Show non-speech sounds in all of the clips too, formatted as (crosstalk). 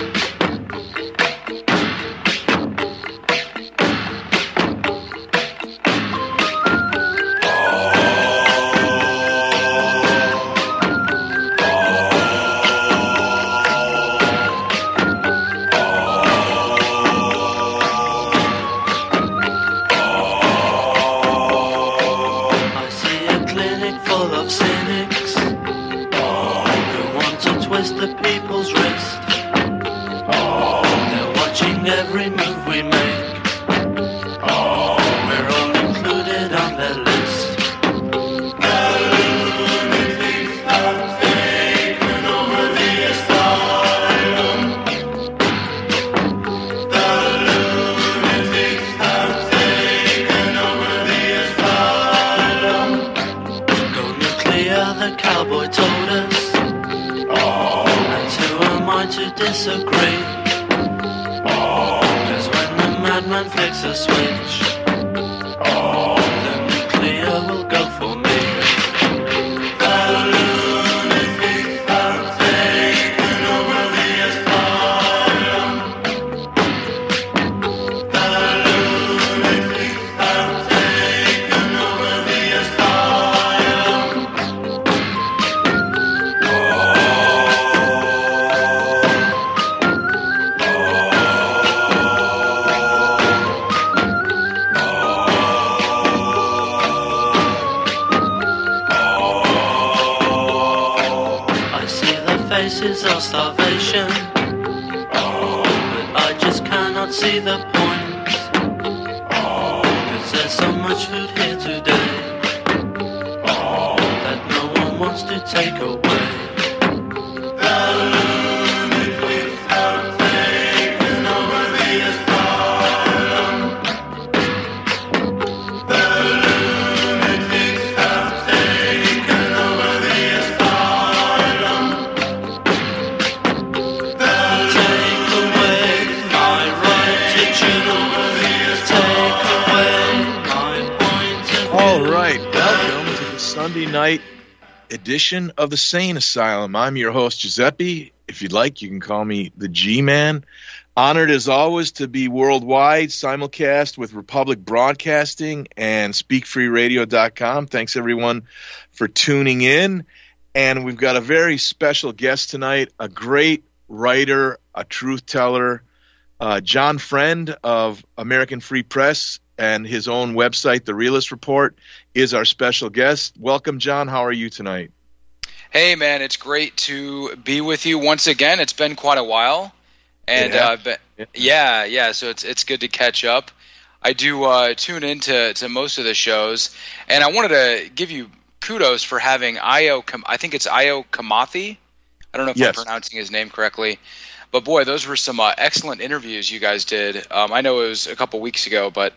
I There's so much food here today that no one wants to take away. Edition of the Sane Asylum. I'm your host, Giuseppe. If you'd like, you can call me the G Man. Honored as always to be worldwide, simulcast with Republic Broadcasting and SpeakFreeRadio.com. Thanks everyone for tuning in. And we've got a very special guest tonight, a great writer, a truth teller, uh, John Friend of American Free Press and his own website, The Realist Report, is our special guest. Welcome, John. How are you tonight? Hey, man, it's great to be with you once again. It's been quite a while, and Yeah. uh, but, yeah, yeah. So it's it's good to catch up. I do uh, tune into to most of the shows, and I wanted to give you kudos for having Ayo. I think it's Ayo Kimathi. I don't know if Yes. I'm pronouncing his name correctly, but boy, those were some uh, excellent interviews you guys did. Um, I know it was a couple weeks ago, but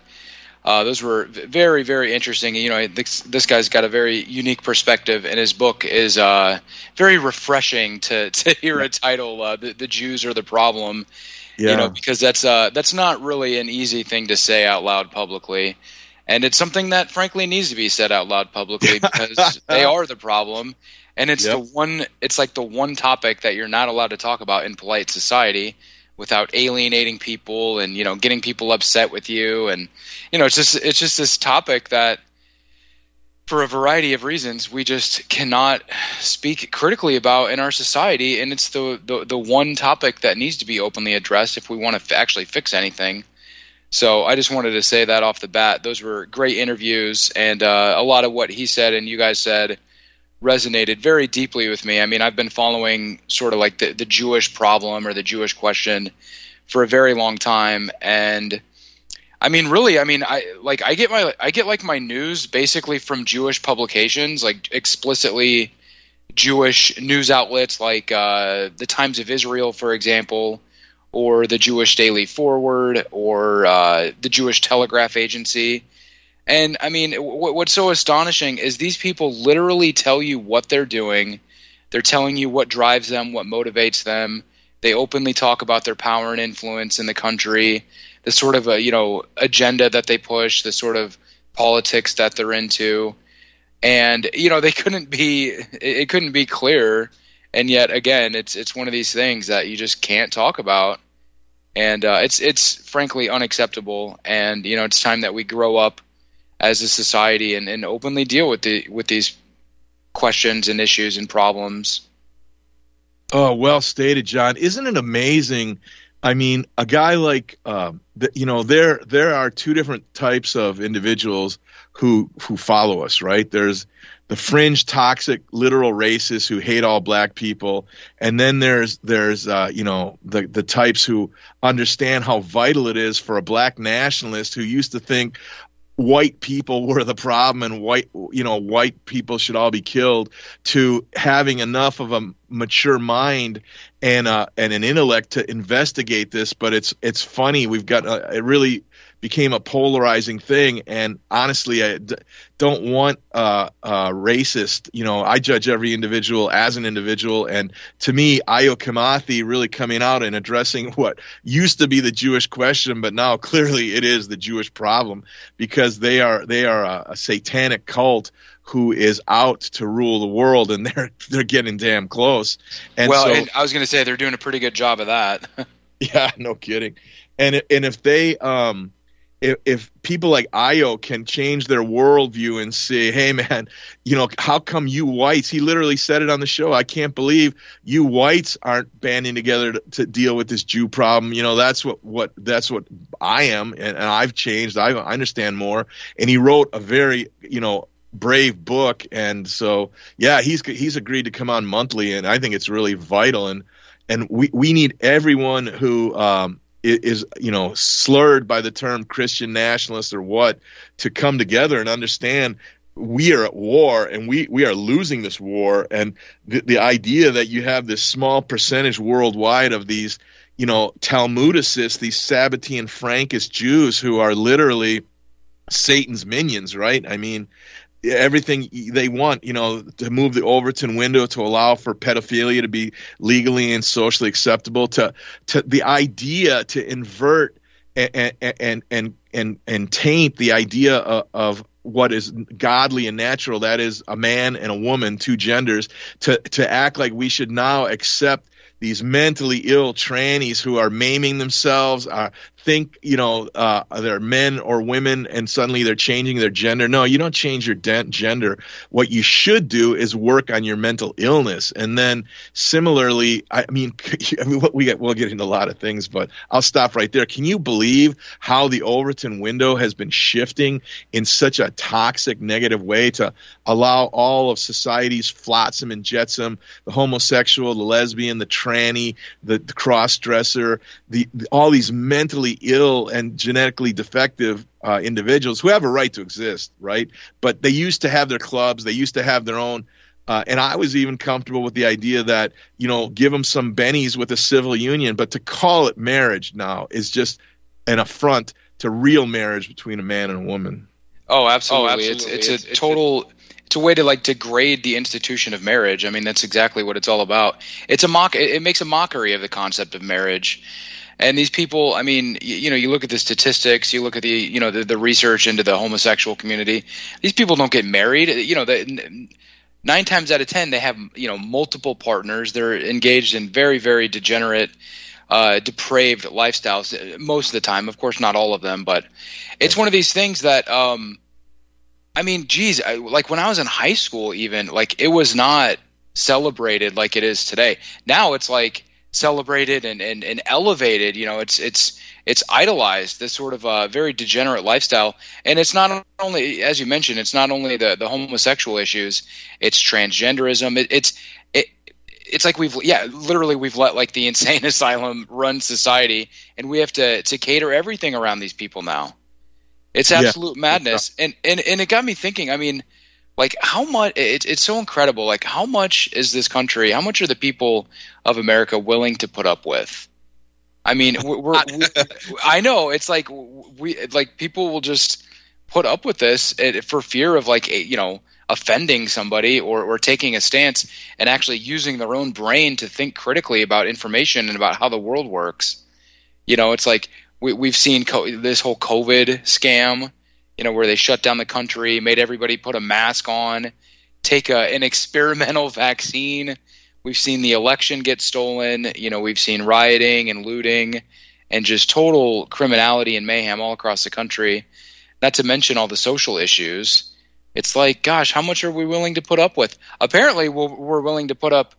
uh, those were very, very interesting. You know, this, this guy's got a very unique perspective, and his book is uh, very refreshing to, (laughs) to hear a title, uh, the, "The Jews Are the Problem." Yeah. You know, because that's uh, that's not really an easy thing to say out loud publicly, and it's something that frankly needs to be said out loud publicly (laughs) because they are the problem, and it's Yep. the one. It's like the one topic that you're not allowed to talk about in polite society without alienating people and you know getting people upset with you. And you know it's just it's just this topic that for a variety of reasons we just cannot speak critically about in our society. And it's the the, the one topic that needs to be openly addressed if we want to f- actually fix anything. So i just wanted to say that off the bat. Those were great interviews and uh, a lot of what he said and you guys said resonated very deeply with me. I mean, I've been following sort of like the, the Jewish problem or the Jewish question for a very long time, and I mean, really, I mean, I like I get my I get like my news basically from Jewish publications, like explicitly Jewish news outlets, like uh, the Times of Israel, for example, or the Jewish Daily Forward, or uh, the Jewish Telegraph Agency. And I mean, w- what's so astonishing is these people literally tell you what they're doing. They're telling you what drives them, what motivates them. They openly talk about their power and influence in the country, the sort of a, you know agenda that they push, the sort of politics that they're into. And you know, they (laughs) couldn't be it it couldn't be clearer. and yet again, it's it's one of these things that you just can't talk about, and uh, it's it's frankly unacceptable. And you know, it's time that we grow up as a society and, and openly deal with the with these questions and issues and problems. Oh, well stated, John. Isn't it amazing? I mean, a guy like uh, you know, there there are two different types of individuals who who follow us, right? There's the fringe, toxic, literal racists who hate all black people, and then there's there's uh, you know the the types who understand how vital it is for a black nationalist who used to think, white people were the problem and white you know white people should all be killed to having enough of a mature mind and uh and an intellect to investigate this. But it's it's funny. We've got it really became a polarizing thing. And honestly, I d- don't want uh, uh, racist. You know, I judge every individual as an individual. And to me, Ayo Kimathi really coming out and addressing (laughs) what used to be the Jewish question, but now clearly it is the Jewish problem because they are they are a, a satanic cult who is out to rule the world, and (laughs) they're they're getting damn close. And well, so, and I was going to say they're doing a pretty good job of that. (laughs) yeah, no kidding. And and if they um if, if people like Ayo can change their worldview and say, "Hey, man, you know, how come you whites?" He literally said it on the show. I can't believe you whites aren't banding together to, to deal with this Jew problem. You know, that's what what that's what I am, and, and I've changed. I, I understand more. And he wrote a very, you know, brave book, and so yeah, he's he's agreed to come on monthly, and I think it's really vital. And and we we need everyone who um, is you know slurred by the term Christian nationalist or what to come together and understand we are at war and we, we are losing this war. And the, the idea that you have this small percentage worldwide of these you know Talmudicists these Sabbatean Frankist Jews who are literally Satan's minions right? I mean everything they want, you know, to move the Overton window to allow for pedophilia to be legally and socially acceptable, to to the idea to invert and and and and, and taint the idea of, of what is godly and natural that is a man and a woman two genders to to act like we should now accept these mentally ill trannies who are maiming themselves, uh, think you know uh, they're men or women, and suddenly they're changing their gender. No, you don't change your de- gender. What you should do is work on your mental illness, and then similarly, I mean, (laughs) I mean what we get we'll get into a lot of things, but I'll stop right there. Can you believe how the Overton window has been shifting in such a toxic, negative way to allow all of society's flotsam and jetsam, the homosexual, the lesbian, the trans tranny, the, the cross dresser, the, the, all these mentally ill and genetically defective uh, individuals who have a right to exist, right? But they used to have their clubs, they used to have their own. Uh, and I was even comfortable with the idea that you know give them some bennies with a civil union, but to call it marriage now is just an affront to real marriage between a man and a woman. Oh, absolutely! Oh, absolutely. It's, it's, it's a total it's a way to like degrade the institution of marriage. I mean, that's exactly what it's all about. It's a mock. It, makes a mockery of the concept of marriage. And these people, I mean, you, you know, you look at the statistics, you look at the, you know, the, the research into the homosexual community. These people don't get married. You know, the, nine times out of ten, they have, you know, multiple partners. They're engaged in very, very degenerate, uh, depraved lifestyles most of the time. Of course, not all of them, but it's one of these things that. Um, I mean, geez, I, like when I was in high school, even like it was not celebrated like it is today. Now it's like celebrated and, and, and elevated. You know, it's it's it's idolized. This sort of uh, very degenerate lifestyle, and it's not only, as you mentioned, it's not only the the homosexual issues. It's transgenderism. It, it's it, it's like we've yeah literally we've let like the (laughs) insane asylum run society and we have to to cater everything around these people now it's absolute yeah. madness, and, and and it got me thinking. I mean, like how much? It, it's so incredible. Like how much is this country? How much are the people of America willing to put up with? I mean, we're, we're (laughs) we, I know it's like we like people will just put up with this for fear of like you know offending somebody or, or taking a stance and actually using their own brain to think critically about information and about how the world works. You know, it's like we, we've seen co- this whole COVID scam, you know, where they shut down the country, made everybody put a mask on, take a, an (laughs) experimental vaccine, We've seen the election get stolen. You know, we've seen rioting and looting and just total criminality and mayhem all across the country. Not to mention all the social issues. It's like, gosh, how much are we willing to put up with? Apparently, we're willing to put up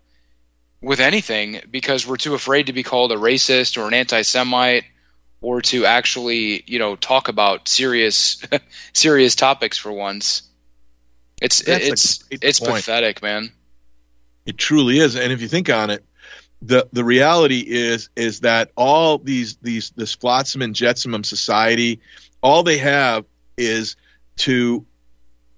with anything because we're too afraid to be called a racist or an anti-Semite or to actually, you know, talk about serious, (laughs) serious topics for once. It's That's it's it's point. pathetic, man. It truly is, and if you think on it, the the reality is is that all these these this flotsam and jetsam society, all they have is to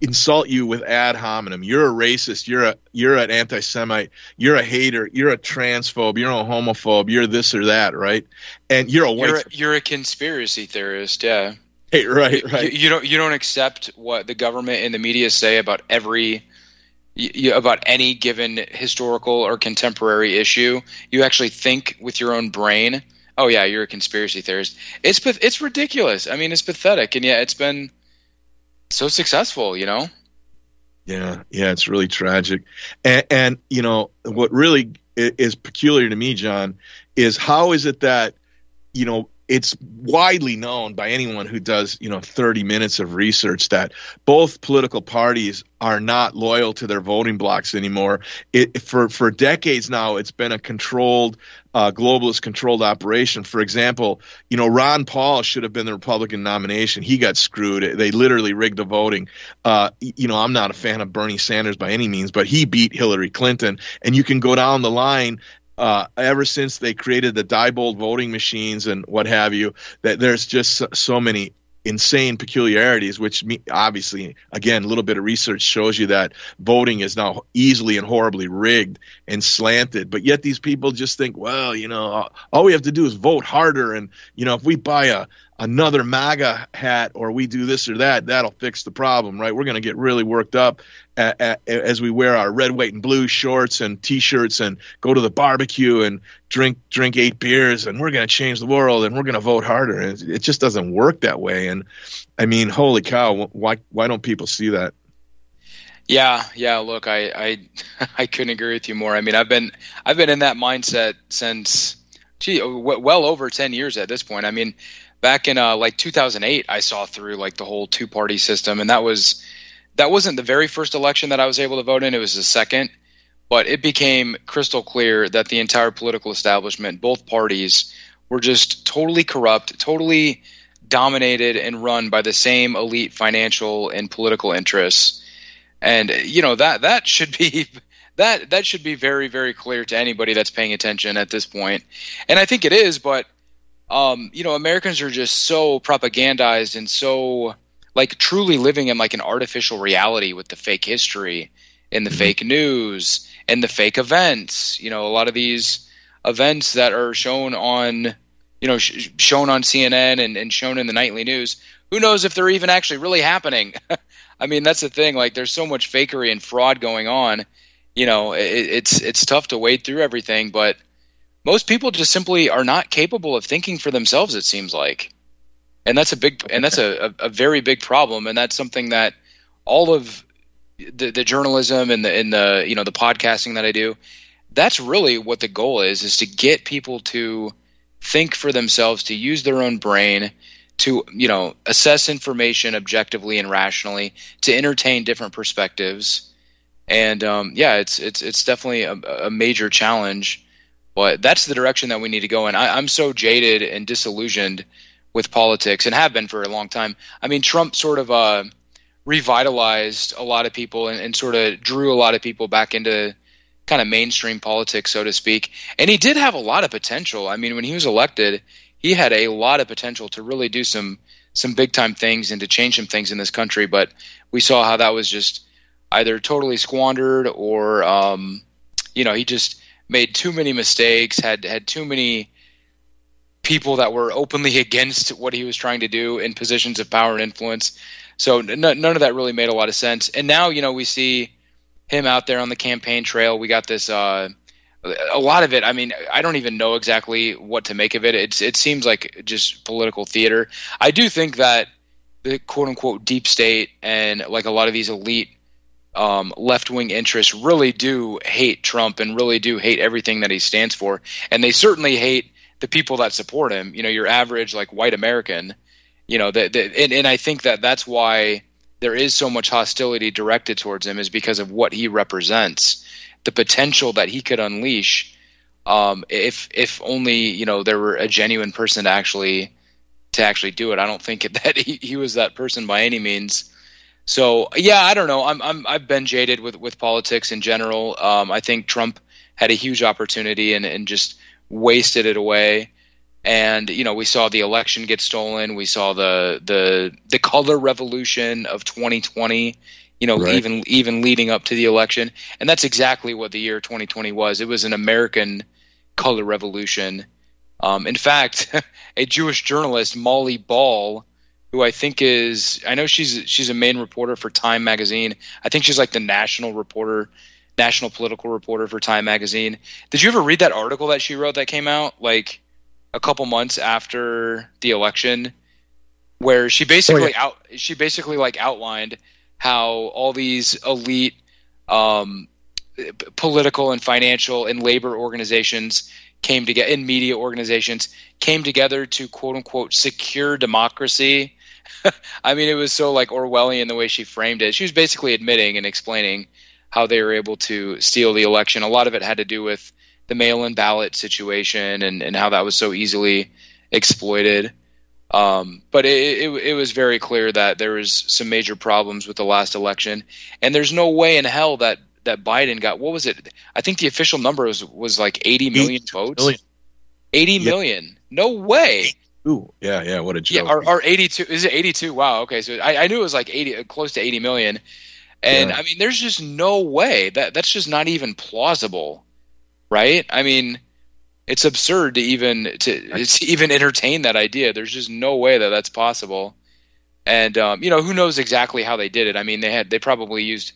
insult you with ad hominem. You're a racist. You're a you're an anti-Semite. You're a hater. You're a transphobe. You're a homophobe. You're this or that, right? And you're a white. You're a, you're a conspiracy theorist. Yeah. Hey, right, right. You, you, don't you don't accept what the government and the media say about every you, about any given historical or contemporary issue. You actually think with your own brain. Oh yeah, you're a conspiracy theorist. It's it's ridiculous. I mean, it's pathetic, and yeah, it's been so successful, you know? Yeah, yeah, it's really tragic. And, and you know, what really is peculiar to me, John, is how is it that, you know, it's widely known by anyone who does you know 30 minutes of research that both political parties are not loyal to their voting blocks anymore. It, for for decades now it's been a controlled uh, globalist controlled operation. For example you know ron paul should have been the republican nomination. He got screwed. They literally rigged the voting. Uh, you know i'm not a fan of bernie sanders by any means but he beat hillary clinton. And you can go down the line uh, ever since they created the Diebold voting machines and what have you, that there's just so, many insane peculiarities, which me, obviously, again, a little bit of research shows you that voting is now easily and horribly rigged and slanted. But yet these people just think, well, you know, all we have to do is vote harder. And, you know, if we buy a, another MAGA hat or we do this or that, that'll fix the problem, right? We're going to get really worked up at, at, as we wear our red, white, and blue shorts and T-shirts and go to the barbecue and drink drink eight beers, and we're going to change the world and we're going to vote harder. It, it just doesn't work that way. And I mean, holy cow, why why don't people see that? Yeah, yeah. Look, I, I, (laughs) I couldn't agree with you more. I mean, I've been, I've been in that mindset since, gee, oh, well over ten years at this point. I mean, back in uh, like 2008, I saw through like the whole two party system, and that was that wasn't the very first election that I was able to vote in. It was the second, but it became crystal clear that the entire political establishment, both parties, were just totally corrupt, totally dominated and run by the same elite financial and political interests. And you know that that should be (laughs) that that should be very very clear to anybody that's paying attention at this point. And I think it is, but um, you know, Americans are just so propagandized and so like truly living in like an artificial reality with the fake history and the mm-hmm. fake news and the fake events. You know, a lot of these events that are shown on, you know, sh- shown on CNN and, and shown in the nightly news. Who knows if they're even actually really happening? (laughs) I mean, that's the thing. Like, there's so much fakery and fraud going on. You know, it, it's it's tough to wade through everything, but most people just simply are not capable of thinking for themselves. It seems like, and that's a big and that's a, a, very big problem, and that's something that all of the, the journalism and the and the you know the podcasting that I do, that's really what the goal is: is to get people to think for themselves, to use their own brain, to you know assess information objectively and rationally, to entertain different perspectives, and um, yeah, it's it's it's definitely a, a major challenge but that's the direction that we need to go in. I, I'm so jaded and disillusioned with politics and have been for a long time. I mean, Trump sort of uh, revitalized a lot of people and, and sort of drew a lot of people back into kind of mainstream politics, so to speak. And he did have a lot of potential. I mean, when he was elected, he had a lot of potential to really do some some big time things and to change some things in this country. But we saw how that was just either totally squandered or, um, you know, he just made too many mistakes, had had too many people that were openly against what he was trying to do in positions of power and influence. So n- none of that really made a lot of sense. And now, you know, we see him out there on the campaign trail. We got this. Uh, a lot of it. I mean, I don't even know exactly what to make of it. It's it seems like just political theater. I do think that the quote unquote deep state and like a lot of these elite um, left wing interests really do hate Trump and really do hate everything that he stands for, and they certainly hate the people that support him. You know, your average like white American. You know, and, and I think that that's why there is so much hostility directed towards him is because of what he represents, the potential that he could unleash. Um, if if only you know there were a genuine person to actually to actually do it. I don't think (laughs) that he, he was that person by any means. So yeah, I don't know. I'm I'm I've been jaded with with politics in general. Um, I think Trump had a huge opportunity and and just wasted it away. And you know, we saw the election get stolen. We saw the the the color revolution of 2020. You know, right. even even leading up to the election, and that's exactly what the year 2020 was. It was an American color revolution. Um, in fact, (laughs) a Jewish journalist, Molly Ball, who I think is I know she's she's a main reporter for Time magazine. I think she's like the national reporter, national political reporter for Time magazine. Did you ever read that article that she wrote that came out like a couple months after the election where she basically oh, yeah. out she basically like outlined how all these elite um, political and financial and labor organizations came together in media organizations came together to quote unquote secure democracy (laughs) I mean, it was so like Orwellian the way she framed it. She was basically admitting and explaining how they were able to steal the election. A lot of it had to do with the mail-in ballot situation and, and how that was so easily exploited. Um, but it, it, it was very clear that there was some major problems with the last election, and there's no way in hell that that Biden got what was it? I think the official number was was like 80 million votes. Million. 80 yep. million. No way. Ooh, yeah, yeah, what a joke. Yeah, or, or 82 is it 82? Wow, okay. So I, I knew it was like 80 close to 80 million. And yeah. I mean there's just no way that that's just not even plausible. Right? I mean it's absurd to even to, to even entertain that idea. There's just no way that that's possible. And um, you know, who knows exactly how they did it? I mean, they had they probably used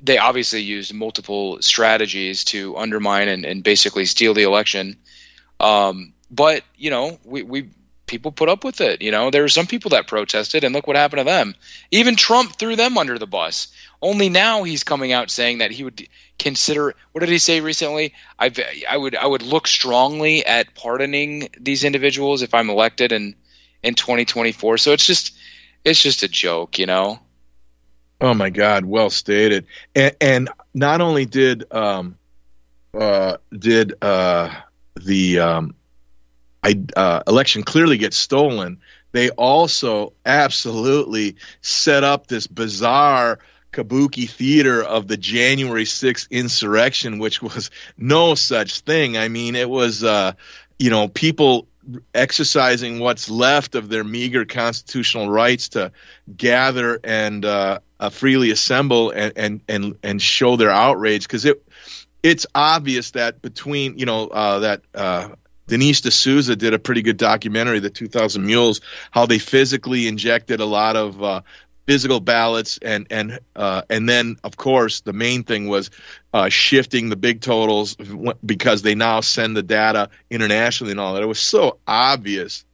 they obviously used multiple strategies to undermine and, and basically steal the election. Um, but you know, we we people put up with it. You know, there were some people that protested, and look what happened to them. Even Trump threw them under the bus. Only now he's coming out saying that he would consider. What did he say recently? I I would I would look strongly at pardoning these individuals if I'm elected in in 2024. So it's just it's just a joke, you know. Oh my God, well stated. And, and not only did um, uh, did uh, the um, uh, election clearly gets stolen, they also absolutely set up this bizarre kabuki theater of the January 6th insurrection, which was no such thing. I mean, it was, uh, you know, people exercising what's left of their meager constitutional rights to gather and uh, uh, freely assemble and, and and and show their outrage because it it's obvious that between you know uh, that Dinesh D'Souza did a pretty good documentary, The 2000 Mules, how they physically injected a lot of uh, physical ballots and and uh, and then of course the main thing was uh, shifting the big totals because they now send the data internationally and all that. It was so obvious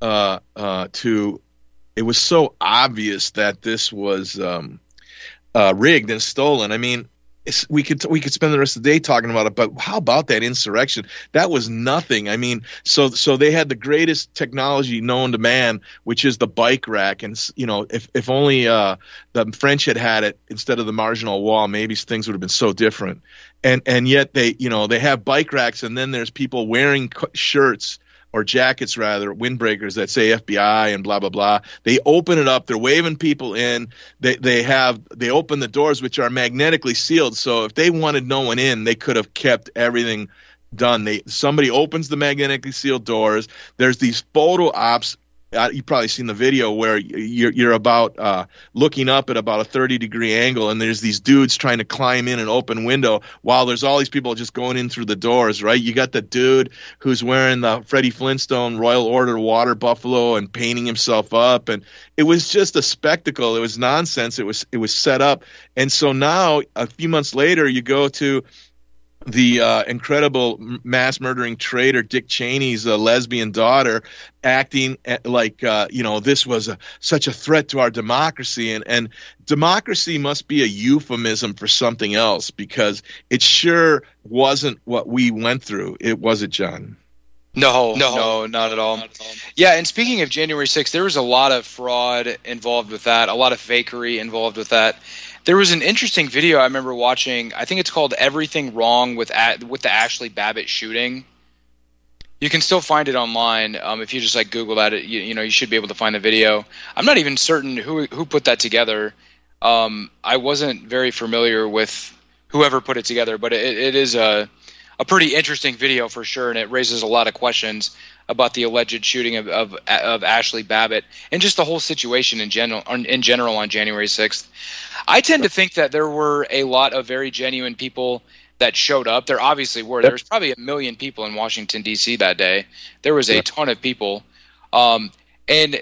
uh, uh to it was so obvious that this was um, uh, rigged and stolen. I mean, we could we could spend the rest of the day talking about it, but how about that insurrection? That was nothing. I mean, so so they had the greatest technology known to man, which is the bike rack, and you know, if if only uh, the French had had it instead of the Maginot wall, maybe things would have been so different. And and yet they you know they have bike racks, and then there's people wearing shirts or jackets rather, windbreakers that say FBI and blah blah blah. They open it up. They're waving people in. They they have they open the doors which are magnetically sealed. So if they wanted no one in, they could have kept everything done. They somebody opens the magnetically sealed doors. There's these photo ops you've probably seen the video where you're, you're about uh, looking up at about a 30 degree angle and there's these dudes trying to climb in an open window while there's all these people just going in through the doors right? You got the dude who's wearing the freddie flintstone royal order water buffalo and painting himself up and it was just a spectacle. It was nonsense. It was it was set up. And so now a few months later you go to the uh, incredible mass murdering traitor Dick Cheney's uh, lesbian daughter acting like uh, you know this was a, such a threat to our democracy and and democracy must be a euphemism for something else because it sure wasn't what we went through it was it John no, no, no, not at all. Not at all. Yeah, and speaking of January 6th, there was a lot of fraud involved with that, a lot of fakery involved with that. There was an interesting video I remember watching. I think it's called "Everything Wrong with with the Ashli Babbitt shooting." You can still find it online um, if you just like Google that. You, you, know, you should be able to find the video. I'm not even certain who who put that together. Um, I wasn't very familiar with whoever put it together, but it, it is a a pretty interesting video for sure, and it raises a lot of questions about the alleged shooting of, of, of Ashli Babbitt and just the whole situation in general in general on January 6th. I tend to think that there were a lot of very genuine people that showed up. There obviously were. There was probably a million people in Washington D.C. that day. There was a ton of people, um, and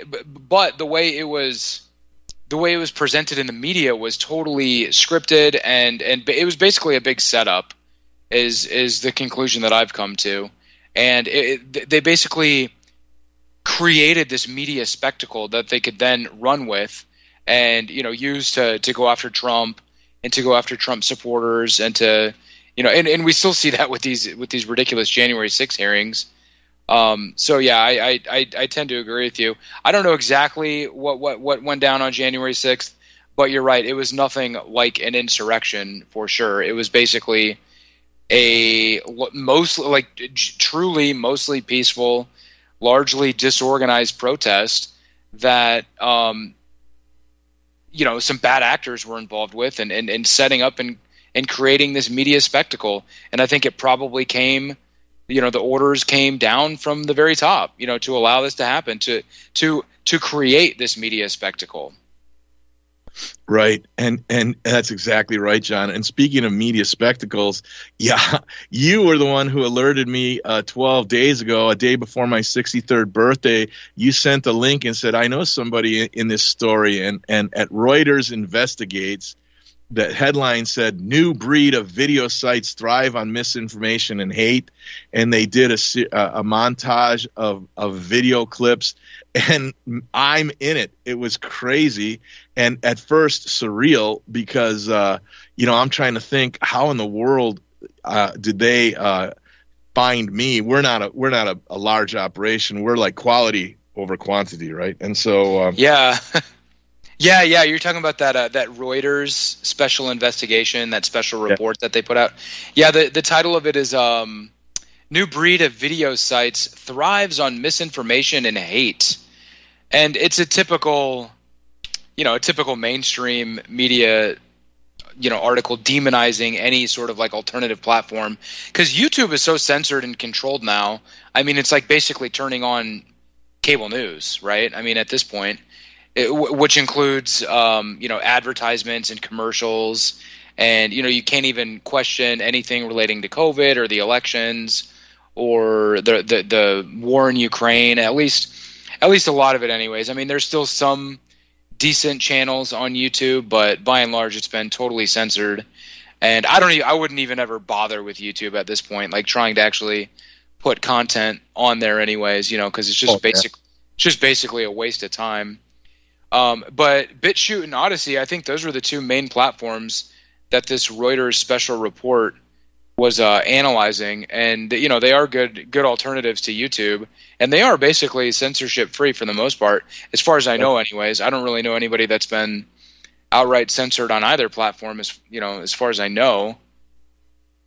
but the way it was. The way it was presented in the media was totally scripted, and and it was basically a big setup. Is is the conclusion that I've come to? and it, they basically created this media spectacle that they could then run with and you know used to to go after Trump and to go after Trump supporters and to you know and, and we still see that with these with these ridiculous January 6 hearings. Um, so yeah, I, I, I tend to agree with you. I don't know exactly what, what, what went down on January 6th, but you're right. It was nothing like an insurrection for sure. It was basically a mostly like truly mostly peaceful, largely disorganized protest that um, you know some bad actors were involved with and, and, and setting up and, and creating this media spectacle. And I think it probably came you know the orders came down from the very top you know to allow this to happen to to to create this media spectacle Right. And and that's exactly right, John. And speaking of media spectacles, yeah, (laughs) you were the one who alerted me uh, 12 days ago, a day before my 63rd birthday. You sent a link and said, "I know somebody in, in this story." And and at Reuters investigates, the headline said new breed of video sites thrive on misinformation and hate and they did a, a, montage of, of video clips and i'm in it. It was crazy and at first surreal because uh, you know i'm trying to think how in the world uh, did they uh, find me? We're not a we're not a, a large operation. We're like quality over quantity right? And so um, yeah (laughs) Yeah, yeah, you're talking about that uh, that Reuters special investigation, that special report yeah. that they put out. Yeah, the the title of it is um, "New Breed of Video Sites Thrives on Misinformation and Hate," and it's a typical, you know, a typical mainstream media, you know, article demonizing any sort of like alternative platform because YouTube is so censored and controlled now. I mean, it's like basically turning on cable news, right? I mean, at this point it, which includes um, you know advertisements and commercials, and you know you can't even question anything relating to COVID or the elections or the the, the war in Ukraine. At least at least a lot of it, anyways. I mean, there's still some decent channels on YouTube, but by and large, it's been totally censored. And I don't, even, I wouldn't even ever bother with YouTube at this point, like trying to actually put content on there, anyways. You know, because it's just oh, basic, yeah. just basically a waste of time. Um, but BitChute and Odysee, I think those were the two main platforms that this Reuters special report was uh, analyzing, and you know they are good good alternatives to YouTube, and they are basically censorship free for the most part, as far as I know. Anyways, I don't really know anybody that's been outright censored on either platform, as you know, as far as I know.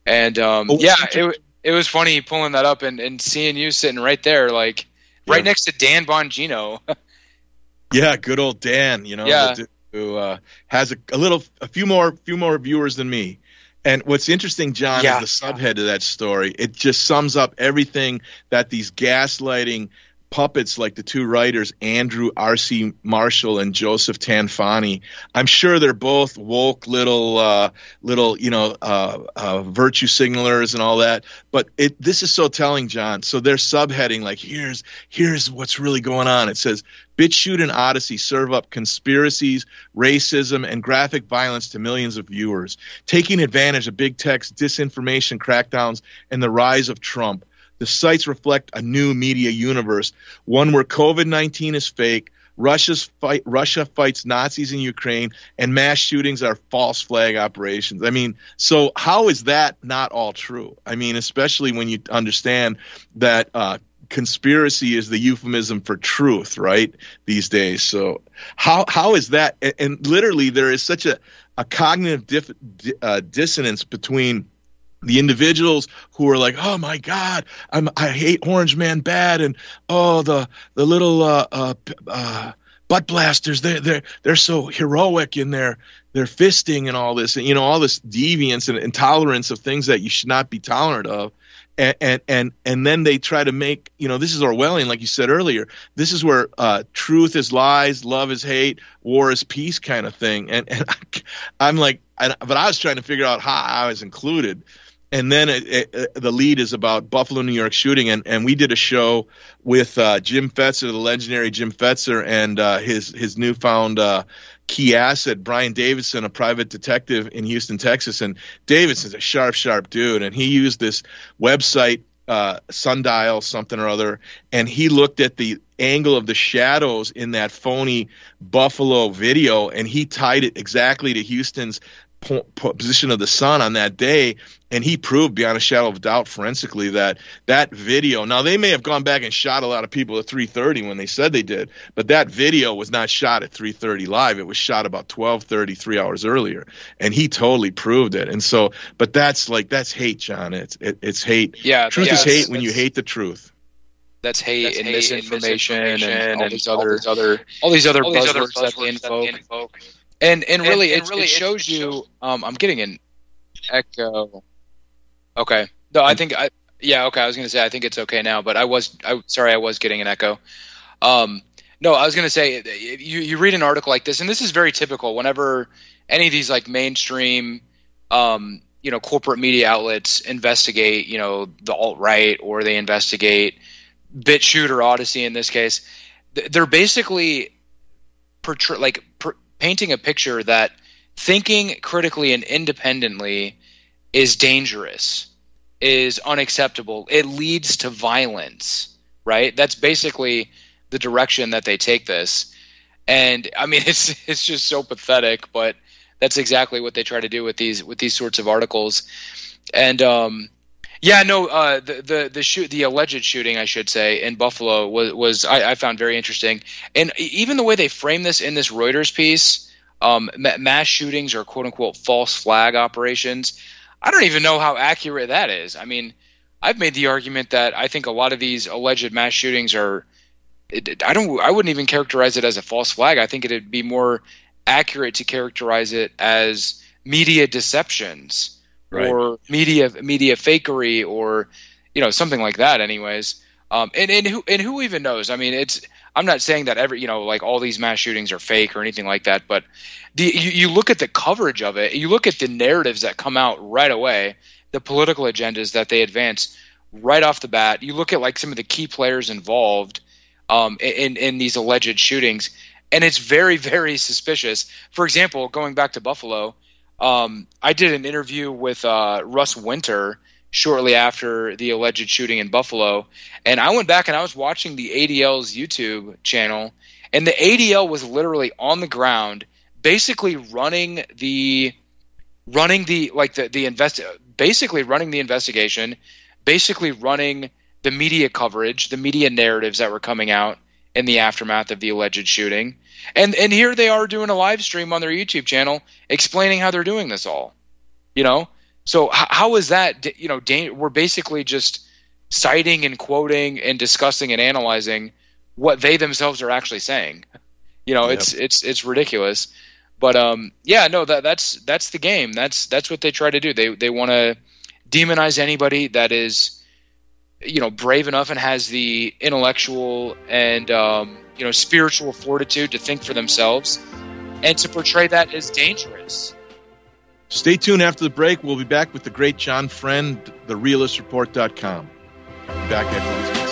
And um, oh, yeah, it it was funny pulling that up and, and seeing you sitting right there, like right next to Dan Bongino. (laughs) Yeah, good old Dan. You know, yeah. who uh, has a, a, little, a few more, few more viewers than me. And what's interesting, John, yeah. is the subhead of that story. It just sums up everything that these gaslighting puppets like the two writers Andrew R.C. Marshall and Joseph Tanfani. I'm sure they're both woke little uh, little you know uh, uh, virtue signalers and all that. But it this is so telling, John. So they're subheading like here's here's what's really going on. It says BitChute and Odysee serve up conspiracies, racism, and graphic violence to millions of viewers, taking advantage of big tech's disinformation crackdowns and the rise of Trump. The sites reflect a new media universe, one where COVID 19 is fake, Russia's fight, Russia fights Nazis in Ukraine, and mass shootings are false flag operations. I mean, so how is that not all true? I mean, especially when you understand that uh, conspiracy is the euphemism for truth, right? These days. So how how is that? And, and literally, there is such a a cognitive dif, uh, dissonance between the individuals who are like, "Oh my God, I'm I hate Orange Man bad," and oh the the little uh, uh, uh, butt blasters, they they're they're so heroic in their their fisting and all this, and you know all this deviance and intolerance of things that you should not be tolerant of. And, and and and then they try to make you know this is Orwellian like you said earlier. This is where uh, truth is lies love is hate war is peace kind of thing. And and (laughs) I'm like I, but I was trying to figure out how I was included and then it, it, the lead is about Buffalo, New York shooting, and, and we did a show with uh, Jim Fetzer, the legendary Jim Fetzer, and uh, his his newfound uh, key asset, Brian Davidson, a private detective in Houston, Texas, and Davidson's a sharp, sharp dude, and he used this website. Uh, sundial something or other. And he looked at the angle of the shadows in that phony buffalo video. And he tied it exactly to houston's po- position of the sun on that day and he proved beyond a shadow of doubt forensically that that video now they may have gone back and shot a lot of people at 3.30 when they said they did but that video was not shot at 3.30 live. It was shot about 12.30 three hours earlier and he totally proved it. And so but that's like that's hate john. It's it, it's hate. Yeah truth yeah, is hate when you hate the truth. That's hate, that's and, hate misinformation and misinformation and, all these other, other all these other buzzwords, that they invoke. And and really, and, and really it, shows it you. Um, I'm getting an echo. Okay. No, I think I. Yeah. Okay. I was gonna say I think it's okay now, but I was. I sorry, I was getting an echo. Um, no, I was gonna say you you read an article like this, and this is very typical. Whenever any of these like mainstream, um, you know, corporate media outlets investigate, you know, the alt right or they investigate BitChute or Odysee in this case, they're basically portray like painting a picture that thinking critically and independently is dangerous, is unacceptable. It leads to violence, right? That's basically the direction that they take this. And I mean, (laughs) it's it's just so pathetic, but that's exactly what they try to do with these with these sorts of articles. And um, yeah, no, uh, the the the shoot the alleged shooting, I should say, in Buffalo was was I, I found very interesting, and even the way they frame this in this Reuters piece, um, mass shootings or quote unquote false flag operations. I don't even know how accurate that is. I mean, I've made the argument that I think a lot of these alleged mass shootings are. I don't. I wouldn't even characterize it as a false flag. I think it'd be more accurate to characterize it as media deceptions right. or media media fakery or you know something like that. Anyways, um, and and who and who even knows? I mean, it's I'm not saying that every you know like all these mass shootings are fake or anything like that, but the you, you look at the coverage of it, you look at the narratives that come out right away, the political agendas that they advance right off the bat. You look at like some of the key players involved um, in in these alleged shootings, and it's very (laughs) very suspicious. For example, going back to Buffalo, um, I did an interview with uh, Russ Winter shortly after the alleged shooting in Buffalo, and I went back and I was watching the ADL's YouTube channel, and the ADL was literally on the ground, basically running the running the like the the invest basically running the investigation, basically running the media coverage, the media narratives that were coming out in the aftermath of the alleged shooting. And and here they are doing a live stream on their YouTube channel explaining how they're doing this all. You know? So how, how is that you know we're basically just citing and quoting and discussing and analyzing what they themselves are actually saying. You know, yep. it's it's it's ridiculous. But um yeah, no that that's that's the game. That's that's what they try to do. They they want to demonize anybody that is you know brave enough and has the intellectual and um, you know spiritual fortitude to think for themselves and to portray that as dangerous. Stay tuned after the break. We'll be back with the great John Friend, therealistreport.com. Back after this.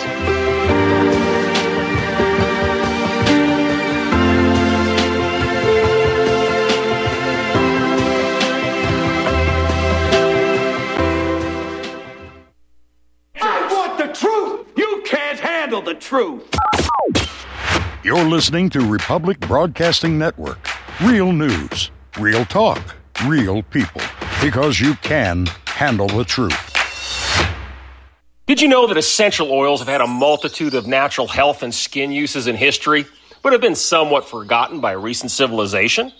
Handle the truth. You're listening to Republic Broadcasting Network. Real news, real talk, real people. Because you can handle the truth. Did you know that essential oils have had a multitude of natural health and skin uses in history, but have been somewhat forgotten by recent civilization?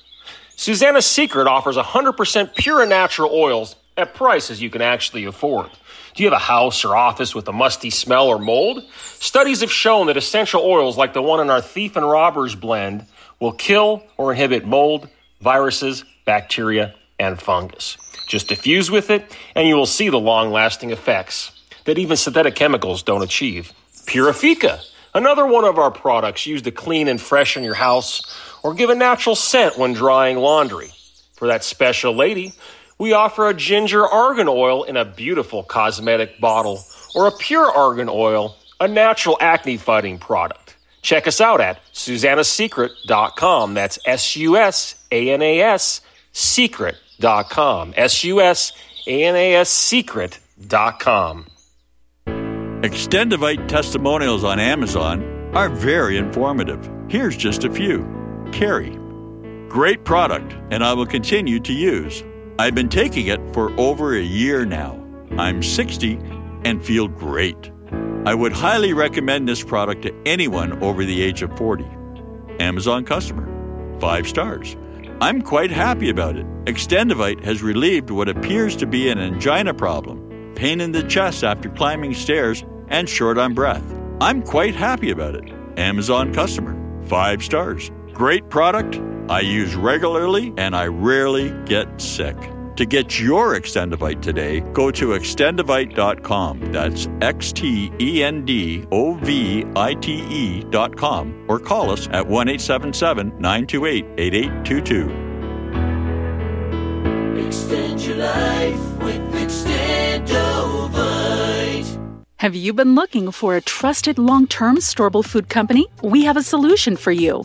Susanna's Secret offers 100% pure and natural oils at prices you can actually afford. Do you have a house or office with a musty smell or mold? Studies have shown that essential oils like the one in our Thief and Robbers blend will kill or inhibit mold, viruses, bacteria, and fungus. Just diffuse with it, and you will see the long lasting effects that even synthetic chemicals don't achieve. Purifica, another one of our products used to clean and freshen your house or give a natural scent when drying laundry. For that special lady, we offer a ginger argan oil in a beautiful cosmetic bottle or a pure argan oil, a natural acne fighting product. Check us out at susannasecret.com. That's S U S A N A S secret.com. S U S A N A S secret.com. Extendovite testimonials on Amazon are very informative. Here's just a few. Carrie. Great product, and I will continue to use. I've been taking it for over a year now. I'm 60 and feel great. I would highly recommend this product to anyone over the age of 40. Amazon customer. Five stars. I'm quite happy about it. Extendovite has relieved what appears to be an angina problem, pain in the chest after climbing stairs, and short on breath. I'm quite happy about it. Amazon customer. Five stars. Great product. I use regularly and I rarely get sick. To get your Extendovite today, go to extendovite.com. That's X T E N D O V I T E.com or call us at 1 877 928 8822. Extend your life with Extendovite. Have you been looking for a trusted long term storable food company? We have a solution for you.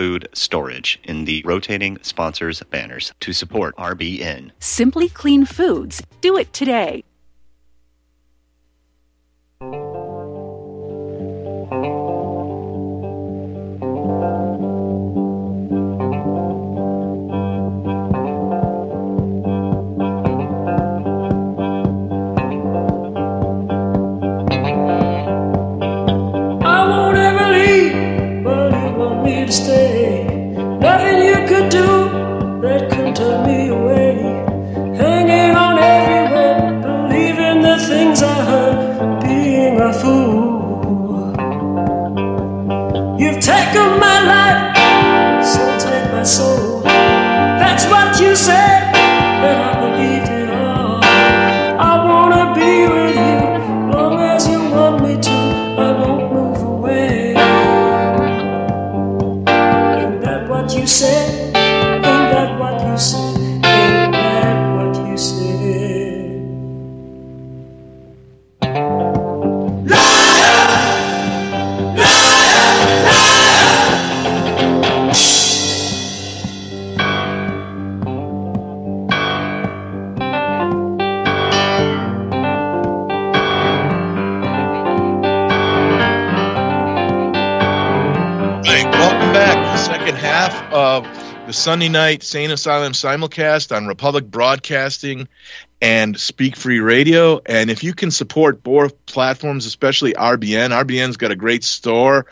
food storage in the rotating sponsors banners to support RBN. Simply Clean Foods. Do it today. That could turn me away. Sunday night Sane Asylum simulcast on Republic Broadcasting and Speak Free Radio. And if you can support both platforms, especially RBN, RBN's got a great store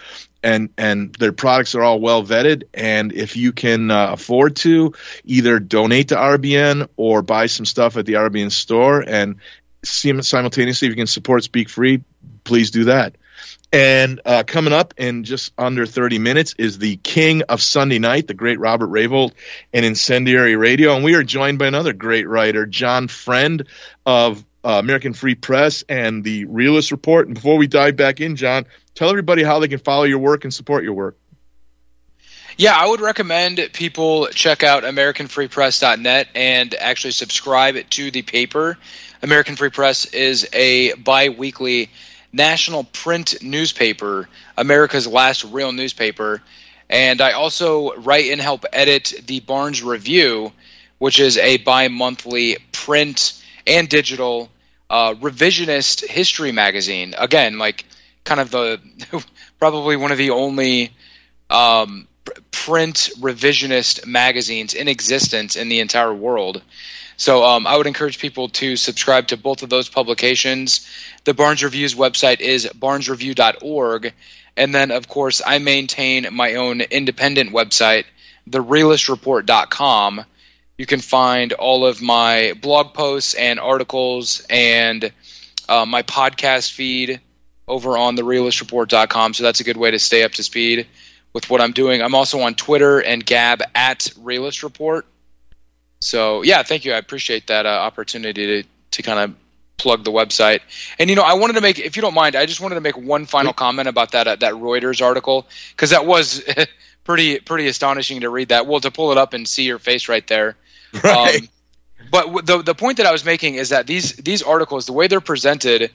and and their products are all well vetted. And if you can uh, afford to, either donate to RBN or buy some stuff at the RBN store and simultaneously, if you can support Speak Free, please do that. And uh, coming up in just under 30 minutes is the king of Sunday night, the great Robert Raybould and Incendiary Radio. And we are joined by another great writer, John Friend of uh, American Free Press and the Realist Report. And before we dive back in, John, tell everybody how they can follow your work and support your work. Yeah, I would recommend people check out AmericanFreePress.net and actually subscribe to the paper. American Free Press is a bi weekly national print newspaper, America's last real newspaper. And I also write and help edit the Barnes Review, which is a bi monthly print and digital uh, revisionist history magazine. Again, like kind of the (laughs) probably one of the only um, print revisionist magazines in existence in the entire world. So um, I would encourage people to subscribe to both of those publications. The Barnes Review's website is barnesreview.org. And then, of course, I maintain my own independent website, therealistreport.com. You can find all of my blog posts and articles and uh, my podcast feed over on therealistreport.com. So that's a good way to stay up to speed with what I'm doing. I'm also on Twitter and Gab at Realist Report. So yeah, thank you. I appreciate that uh, opportunity to to kind of plug the website. And you know, I wanted to make, if you don't mind, I just wanted to make one final comment about that uh, that Reuters article because that was (laughs) pretty pretty astonishing to read that. Well, to pull it up and see your face right there. (laughs) Right. Um, but the the point that I was making is that these these articles, the way they're presented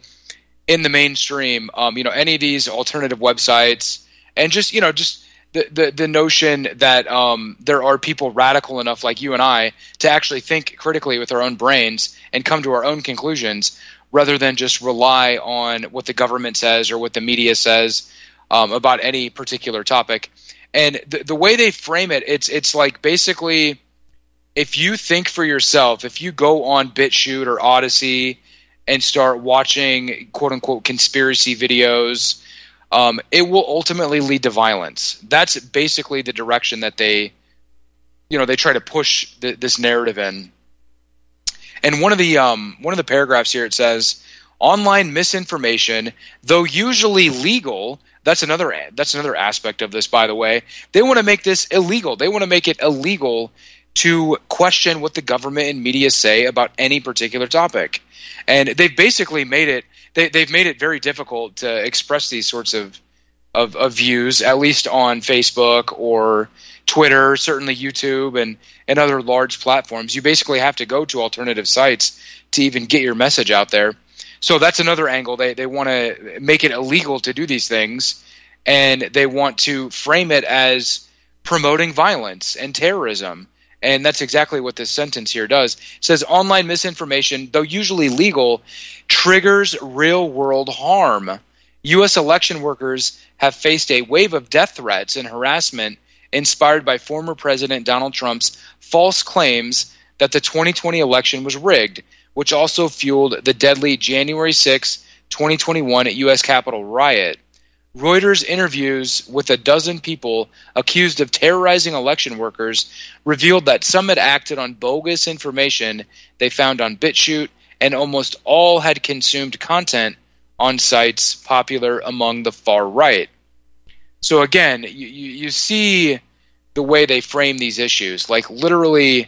in the mainstream, um, you know, any of these alternative websites, and just you know, just the, the, notion that um, there are people radical enough like you and I to actually think critically with our own brains and come to our own conclusions rather than just rely on what the government says or what the media says um, about any particular topic. And the, the way they frame it, it's it's like basically if you think for yourself, if you go on BitChute or Odysee and start watching quote unquote conspiracy videos um, it will ultimately lead to violence. That's basically the direction that they, you know, they try to push this narrative in. And one of the um, one of the paragraphs here it says, online misinformation, though usually legal. That's another that's another aspect of this, by the way. They want to make this illegal. They want to make it illegal to question what the government and media say about any particular topic. And they've basically made it they, they've made it very difficult to express these sorts of, of, of views, at least on Facebook or Twitter, certainly YouTube and, and other large platforms. You basically have to go to alternative sites to even get your message out there. So that's another angle. They, they want to make it illegal to do these things, and they want to frame it as promoting violence and terrorism. And that's exactly what this sentence here does. It says online misinformation, though usually legal, triggers real world harm. U.S. election workers have faced a wave of death threats and harassment inspired by former President Donald Trump's false claims that the 2020 election was rigged, which also fueled the deadly January 6, 2021 at U.S. Capitol riot. Reuters interviews with a dozen people accused of terrorizing election workers revealed that some had acted on bogus information they found on BitChute, and almost all had consumed content on sites popular among the far right. So again, you, you see the way they frame these issues, like literally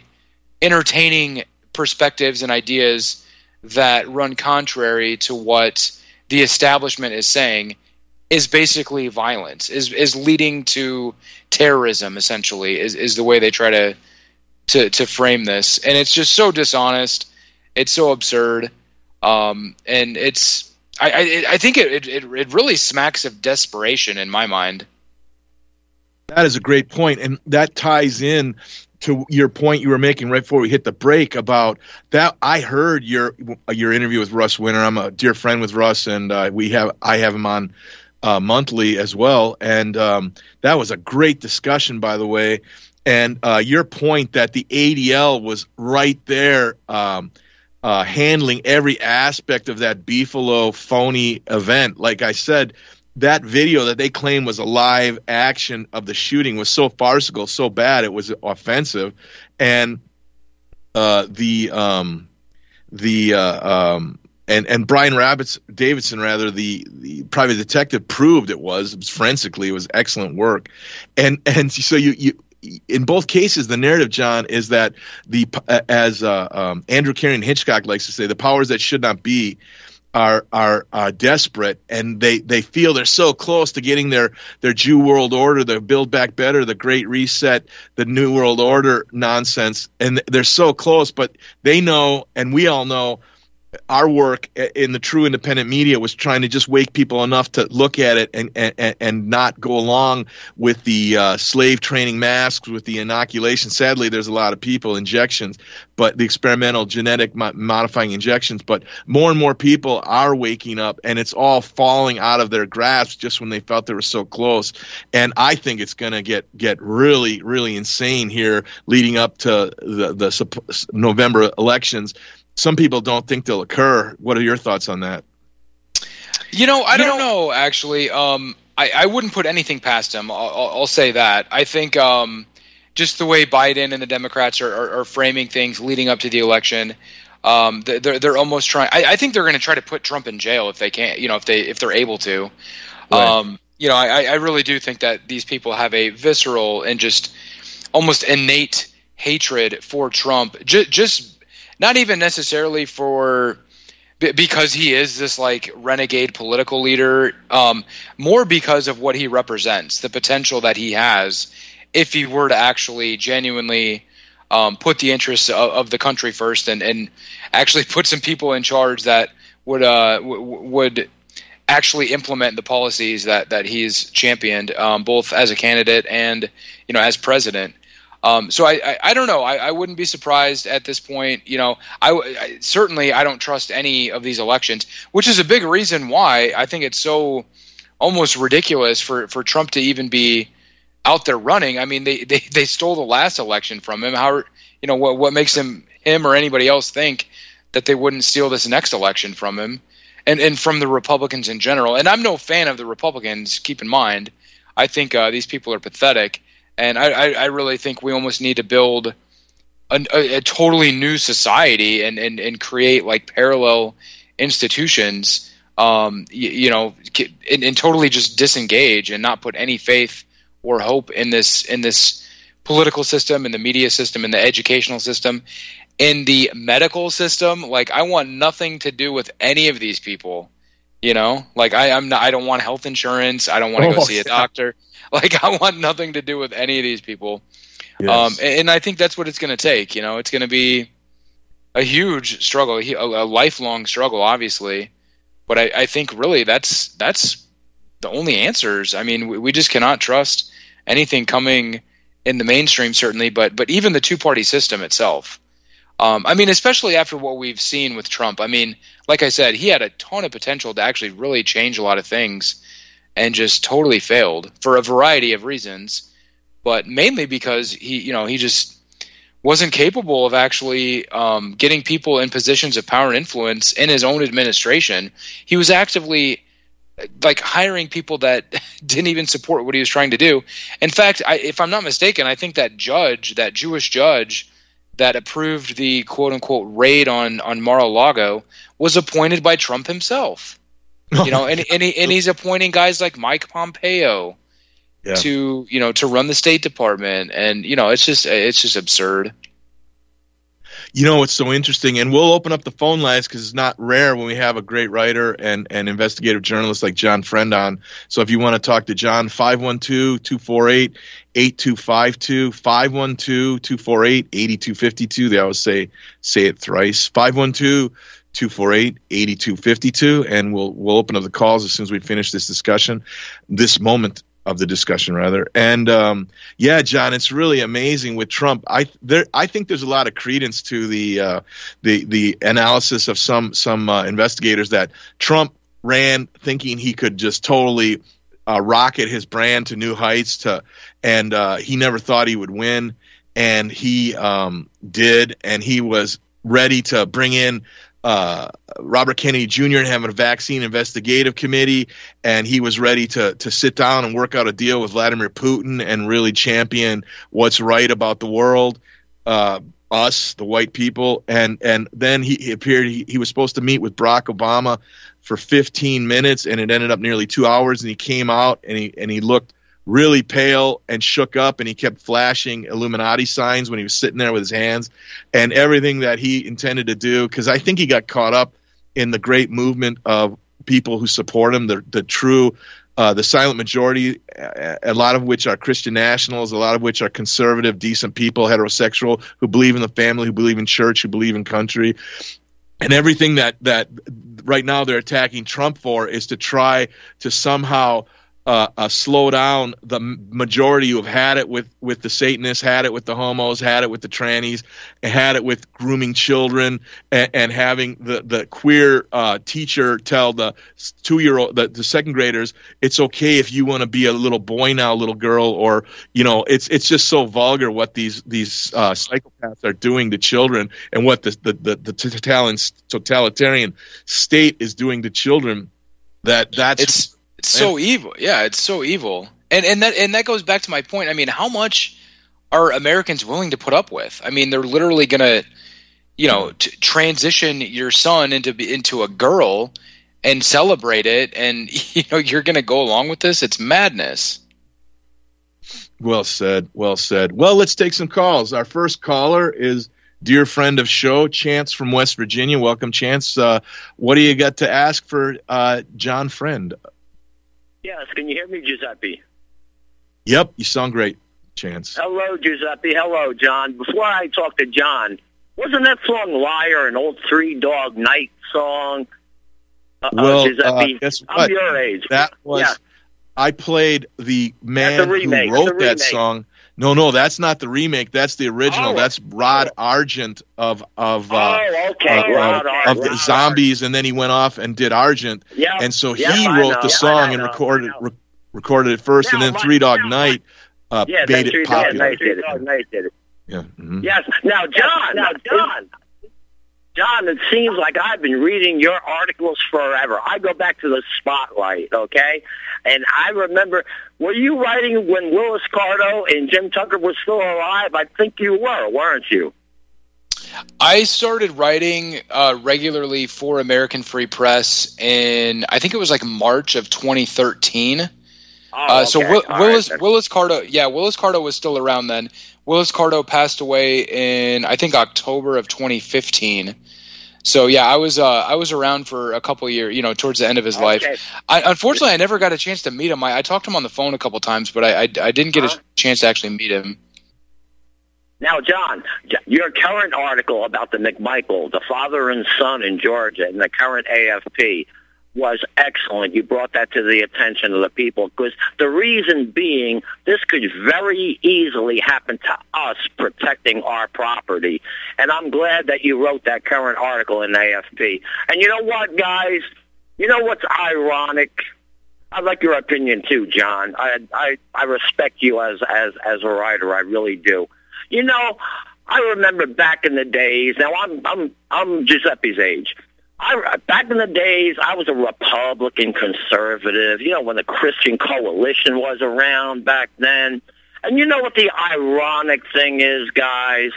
entertaining perspectives and ideas that run contrary to what the establishment is saying is basically violence is is leading to terrorism essentially is, is the way they try to to to frame this. And it's just so dishonest. It's so absurd. Um, and it's I, I, I think it, it it really smacks of desperation in my mind. That is a great point and that ties in to your point you were making right before we hit the break about that. I heard your your interview with Russ Winter. I'm a dear friend with Russ and uh, we have I have him on uh, monthly as well. And um, that was a great discussion, by the way. And uh, your point that the ADL was right there um, uh, handling every aspect of that Buffalo phony event. Like I said, that video that they claim was a live action of the shooting was so farcical, so bad, it was offensive. And uh, the um, the uh, um, and and Brian Rabbits Davidson rather the, the private detective proved it was, it was forensically it was excellent work, and and so you you in both cases, the narrative, John, is that the as uh, um, Andrew Carrington Hitchcock likes to say, the powers that should not be are are are desperate, and they they feel they're so close to getting their their Jew world order, the Build Back Better, the Great Reset, the New World Order nonsense, and they're so close, but they know, and we all know our work in the true independent media was trying to just wake people enough to look at it and and, and not go along with the uh, slave training masks with the inoculation. Sadly, there's a lot of people injections, but the experimental genetic modifying injections. But more and more people are waking up, and it's all falling out of their grasp just when they felt they were so close. And I think it's going to get get really really insane here leading up to the the November elections some people don't think they'll occur. What are your thoughts on that? You know, I you don't know, know actually. Um, I, I wouldn't put anything past him. I'll, I'll say that. I think um, just the way Biden and the Democrats are, are, are framing things leading up to the election, um, they're they're almost trying. I, I think they're going to try to put Trump in jail if they can't. You know, if they if they're able to. Right. Um, you know, I, I really do think that these people have a visceral and just almost innate hatred for Trump. Just, just not even necessarily for because he is this like renegade political leader um, more because of what he represents the potential that he has if he were to actually genuinely um, put the interests of, of, the country first and, and actually (laughs) put some people in charge that would uh, w- would actually implement the policies that that he's championed um, both as a candidate and you know as president um, so I, I, I, don't know. I, I, wouldn't be surprised at this point. You know, I, I, certainly I don't trust any of these elections, which is a big reason why I think it's so almost ridiculous for, for Trump to even be out there running. I mean, they, they, they stole the last election from him. How you know what what makes him him or anybody else think that they wouldn't steal this next election from him, and and from the Republicans in general. And I'm no fan of the Republicans. Keep in mind, I think uh, these people are pathetic and I, I, I really think we almost need to build a, a, a totally new society and, and, and create like parallel institutions um, you, you, know, and, and, totally just disengage and not put any faith or hope in this in this political system, in the media system, in the educational system, in the medical system. Like, I want nothing to do with any of these people. You know, like I, I'm not. I don't want health insurance. I don't want to oh, go see a (laughs) doctor. (laughs) Like I want nothing to do with any of these people. Yes. Um, and, and, I think that's what it's going to take. You know, it's going to be a huge struggle, a, a lifelong struggle, obviously. But I, I, think really that's that's the only answers. I mean, we, we just cannot trust anything coming in the mainstream, certainly, but but even the two party system itself. Um, I mean, especially after what we've seen with Trump. I mean, like I said, he had a ton of potential to actually really change a lot of things and just totally failed for a variety of reasons, but mainly because he, you know, he just wasn't capable of actually um, getting people in positions of power and influence in his own administration. He was actively like hiring people that (laughs) didn't even support what he was trying to do. In fact, I, if I'm not mistaken, I think that judge, that Jewish judge that approved the quote unquote raid on on Mar-a-Lago, was appointed by Trump himself. (laughs) You know, and and, he, and he's appointing guys like Mike Pompeo yeah. to you know to run the State Department, and you know it's just it's just absurd. You know, it's so interesting, and we'll open up the phone lines because it's not rare when we have a great writer and, and investigative journalist like John Friend on. So if you want to talk to John, 512 248 8252, 512 248 8252. They always say, say it thrice. 512 248 8252 and we'll we'll open up the calls as soon as we finish this discussion this moment of the discussion rather and um, yeah john it's really amazing with trump i there i think there's a lot of credence to the uh, the the analysis of some some uh, investigators that trump ran thinking he could just totally uh, rocket his brand to new heights. To and uh, he never thought he would win, and he um, did, and he was ready to bring in uh, Robert Kennedy Jr. and have a vaccine investigative committee, and he was ready to to sit down and work out a deal with Vladimir Putin and really champion what's right about the world, uh, us, the white people, and and then he, he appeared. He, he was supposed to meet with Barack Obama for 15 minutes, and it ended up nearly two hours. And he came out and he and he looked really pale and shook up and he kept flashing illuminati signs when he was sitting there with his hands. And everything that he intended to do because i think he got caught up in the great movement of people who support him the, the true uh, the silent majority a a lot of which are christian nationals a lot of which are conservative decent people heterosexual who believe in the family who believe in church who believe in country. And everything that that right now they're attacking Trump for is to try to somehow uh, uh, slow down the majority who have had it with with the Satanists, had it with the homos, had it with the trannies, had it with grooming children, and, and having the the queer uh, teacher tell the two year old the, the second graders it's okay if you want to be a little boy now, little girl, or you know it's it's just so vulgar what these these uh, psychopaths are doing to children and what the the the, the totalitarian state is doing to children. That that's it's it's so evil. Yeah, it's so evil. And and that and that goes back to my point. I mean, how much are Americans willing to put up with? I mean, they're literally going to you know, t- transition your son into into a girl and celebrate it and (laughs) you know, you're going to go along with this? It's madness. Well said. Well said. Well, let's take some calls. Our first caller is dear friend of show, Chance from West Virginia. Welcome, Chance. Uh, what do you got to ask for uh, John Friend? Yes, can you hear me, Giuseppe? Yep, you sound great, Chance. Hello, Giuseppe. Hello, John. Before I talk to John, wasn't that song "Liar" an old Three Dog Night song? Uh, Well, uh, Giuseppe, guess I'm your age. That was Yeah. I played the man a remake. who wrote that song. No, no, that's not the remake. That's the original. Oh. That's Rod Argent of of uh, Oh, okay. of, Rod of- Art, of the Rod zombies, and then he went off and did Argent. Yeah. And so Yeah, he I wrote the song and recorded re- recorded it first, and then my- Three Dog now, Night uh, Yeah, made that's it Three Dog popular. Night did it. Night did it. Yeah. mhm. Yes. Now, John. Now, John. John, it seems like I've been reading your articles forever. I go back to the spotlight, okay? And I remember, were you writing when Willis Carto and Jim Tucker were still alive? I think you were, weren't you? I started writing uh, regularly for American Free Press in I think it was like March of 2013. Oh, Uh, so okay. Will, Willis right. Willis Carto, yeah, Willis Carto was still around then. Willis Carto passed away in I think October of 2015. So yeah, I was uh, I was around for a couple years, you know, towards the end of his Okay. life. I, unfortunately, I never got a chance to meet him. I, I talked to him on the phone a couple times, but I I, I didn't get Uh-huh. a chance to actually meet him. Now, John, your current article about the McMichael, the father and son in Georgia, and the current AFP was excellent. You brought that to the attention of the people because the reason being this could very easily happen to us protecting our property. And I'm glad that you wrote that current article in AFP. And you know what, guys? You know what's ironic? I'd like your opinion too, John. I I, I respect you as as as a writer. I really do. You know, I remember back in the days. Now I'm I'm I'm Giuseppe's age. I back in the days, I was a Republican conservative. You know, when the Christian Coalition was around back then. And you know what the ironic thing is, guys?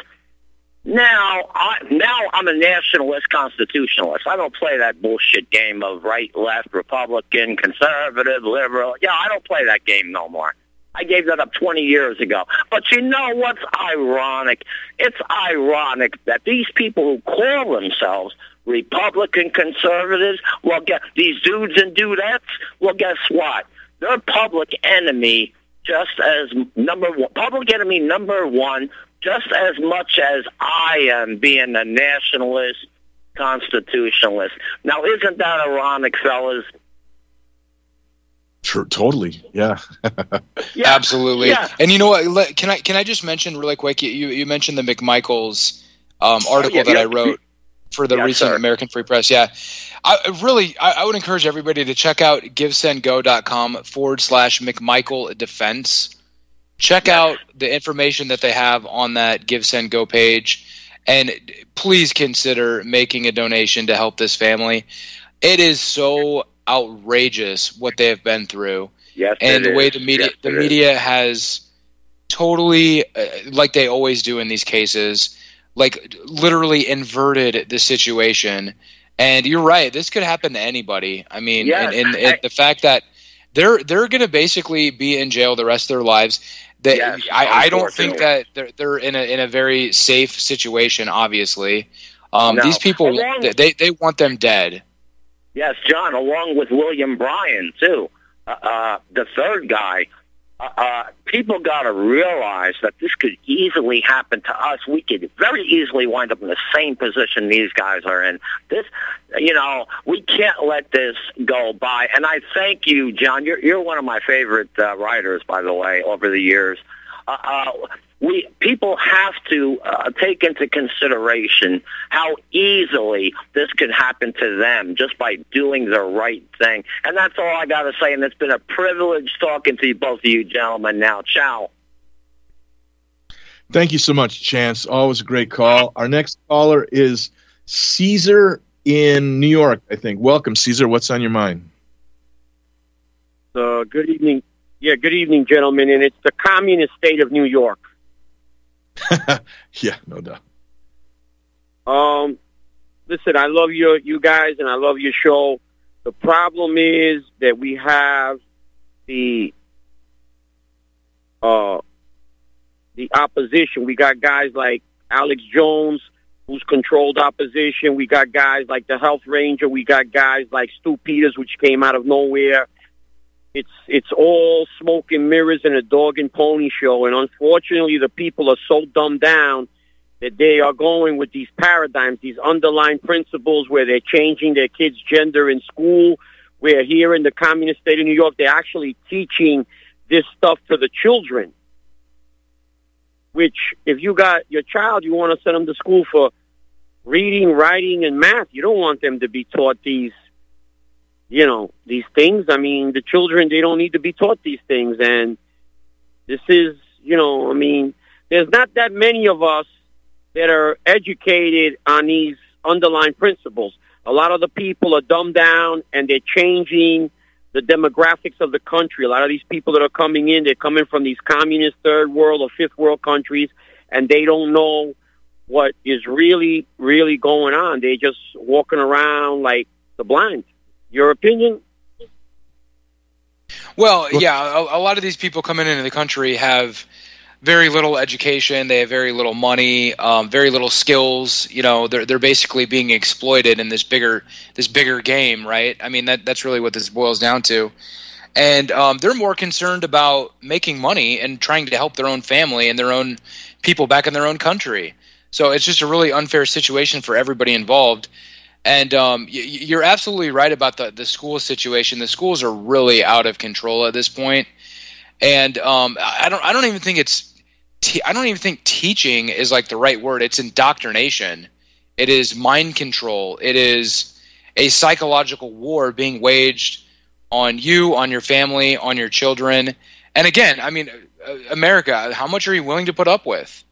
Now, I, now I'm a nationalist constitutionalist. I don't play that bullshit game of right, left, Republican, conservative, liberal. Yeah, I don't play that game no more. I gave that up 20 years ago. But you know what's ironic? It's ironic that these people who call themselves Republican conservatives, well, get these dudes and dudettes. Well, guess what? They're public enemy just as number one, public enemy number one, just as much as I am being a nationalist constitutionalist. Now, isn't that ironic, fellas? Sure, totally. Yeah. (laughs) Yeah. Absolutely. Yeah. And you know what? Can I can I just mention really quick? You you mentioned the McMichaels um, article yeah, that yeah. I wrote. For the recent. American Free Press. Yeah, I really I, I would encourage everybody to check out givesendgo.com forward slash McMichael Defense. Check out the information that they have on that Give Send Go page, and please consider making a donation to help this family. It is so outrageous what they have been through Yes, and the way the media Yes, the it is. media has totally uh, like they always do in these cases like literally inverted the situation and you're right this could happen to anybody i mean Yes. and, and, and the fact that they're they're going to basically be in jail the rest of their lives that Yes, I, I don't think that they're, they're in a in a very safe situation obviously um, No. these people Along- they they want them dead Yes, John, along with William Bryan too. Uh, uh, the third guy. Uh, people got to realize that this could easily happen to us. We could very easily wind up in the same position these guys are in. This, you know, we can't let this go by. And I thank you, John. You're you're one of my favorite uh, writers, by the way, over the years. Uh, uh, we people have to uh, take into consideration how easily this could happen to them just by doing the right thing. And that's all I got to say. And it's been a privilege talking to you, both of you gentlemen. Now, ciao. Thank you so much, Chance. Always a great call. Our next caller is Caesar in New York, I think. Welcome, Caesar. What's on your mind? Uh, good evening. Yeah, good evening, gentlemen. And it's the communist state of New York. (laughs) Yeah, no doubt. Um, listen, I love your you guys, and I love your show. The problem is that we have the uh the opposition. We got guys like Alex Jones, who's controlled opposition. We got guys like the Health Ranger. We got guys like Stu Peters, which came out of nowhere. It's it's all smoke and mirrors and a dog and pony show. And unfortunately, the people are so dumbed down that they are going with these paradigms, these underlying principles where they're changing their kids' gender in school. Where here in the communist state of New York, they're actually teaching this stuff to the children. Which, if you got your child, you want to send them to school for reading, writing, and math. You don't want them to be taught these, you know, these things. I mean, the children they don't need to be taught these things, and this is, you know, I mean, there's not that many of us that are educated on these underlying principles. A lot of the people are dumbed down and they're changing the demographics of the country. A lot of these people that are coming in, they're coming from these communist third world or fifth world countries and they don't know what is really, really going on. They're just walking around like the blind. Your opinion? Well, yeah, a, a lot of these people coming into the country have very little education. They have very little money, um, very little skills. You know, they're they're basically being exploited in this bigger this bigger game, right? I mean, that that's really what this boils down to. And um, they're more concerned about making money and trying to help their own family and their own people back in their own country. So it's just a really unfair situation for everybody involved. And um, you're absolutely right about the the school situation. The schools are really out of control at this point. and um, I I don't I don't even think it's te- I don't even think teaching is like the right word. It's indoctrination. It is mind control. It is a psychological war being waged on you, on your family, on your children. And again, I mean, uh, America, how much are you willing to put up with?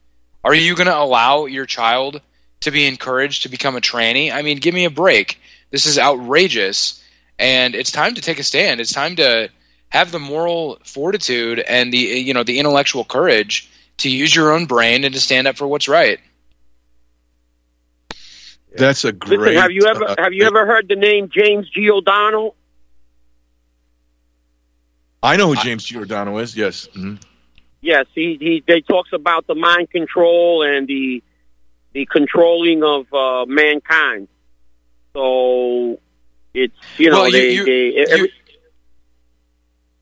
Are you going to allow your child to be encouraged to become a tranny? I mean, give me a break. This is outrageous, and it's time to take a stand. It's time to have the moral fortitude and the you know the intellectual courage to use your own brain and to stand up for what's right. That's a great. Listen, have you ever uh, have you ever heard the name James G. O'Donnell? I know who James Giordano is. Yes. Mhm. Yes, he he they talks about the mind control and the the controlling of uh, mankind. So it's you know Well, you- they, you- they every,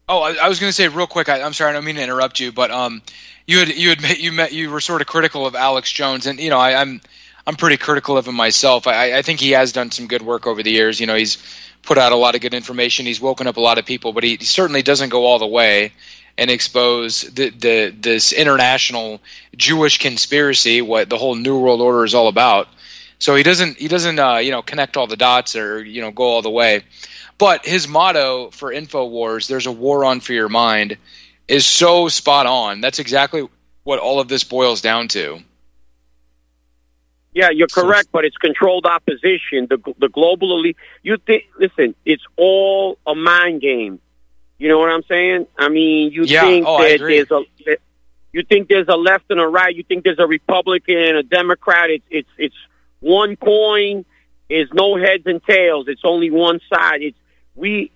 Oh, I, I was going to say real quick. I, I'm sorry, I don't mean to interrupt you, but um, you had you had met, (laughs) you met you were sort of critical of Alex Jones, and you know I, I'm I'm pretty critical of him myself. I, I think he has done some good work over the years. You know, he's put out a lot of good information. He's woken up a lot of people, but he, he certainly doesn't go all the way and expose the, the this international Jewish conspiracy, what the whole New World Order is all about. So he doesn't he doesn't uh, you know connect all the dots or you know go all the way. But his motto for Infowars, "There's a war on for your mind," is so spot on. That's exactly what all of this boils down to. Yeah, you're correct, but it's controlled opposition. The the global elite. You think? Listen, it's all a mind game. You know what I'm saying? I mean, you Yeah, think oh, that there's a that- you think there's a left and a right. You think there's a Republican and a Democrat. It's it's it's one coin. Is no heads and tails. It's only one side. It's we.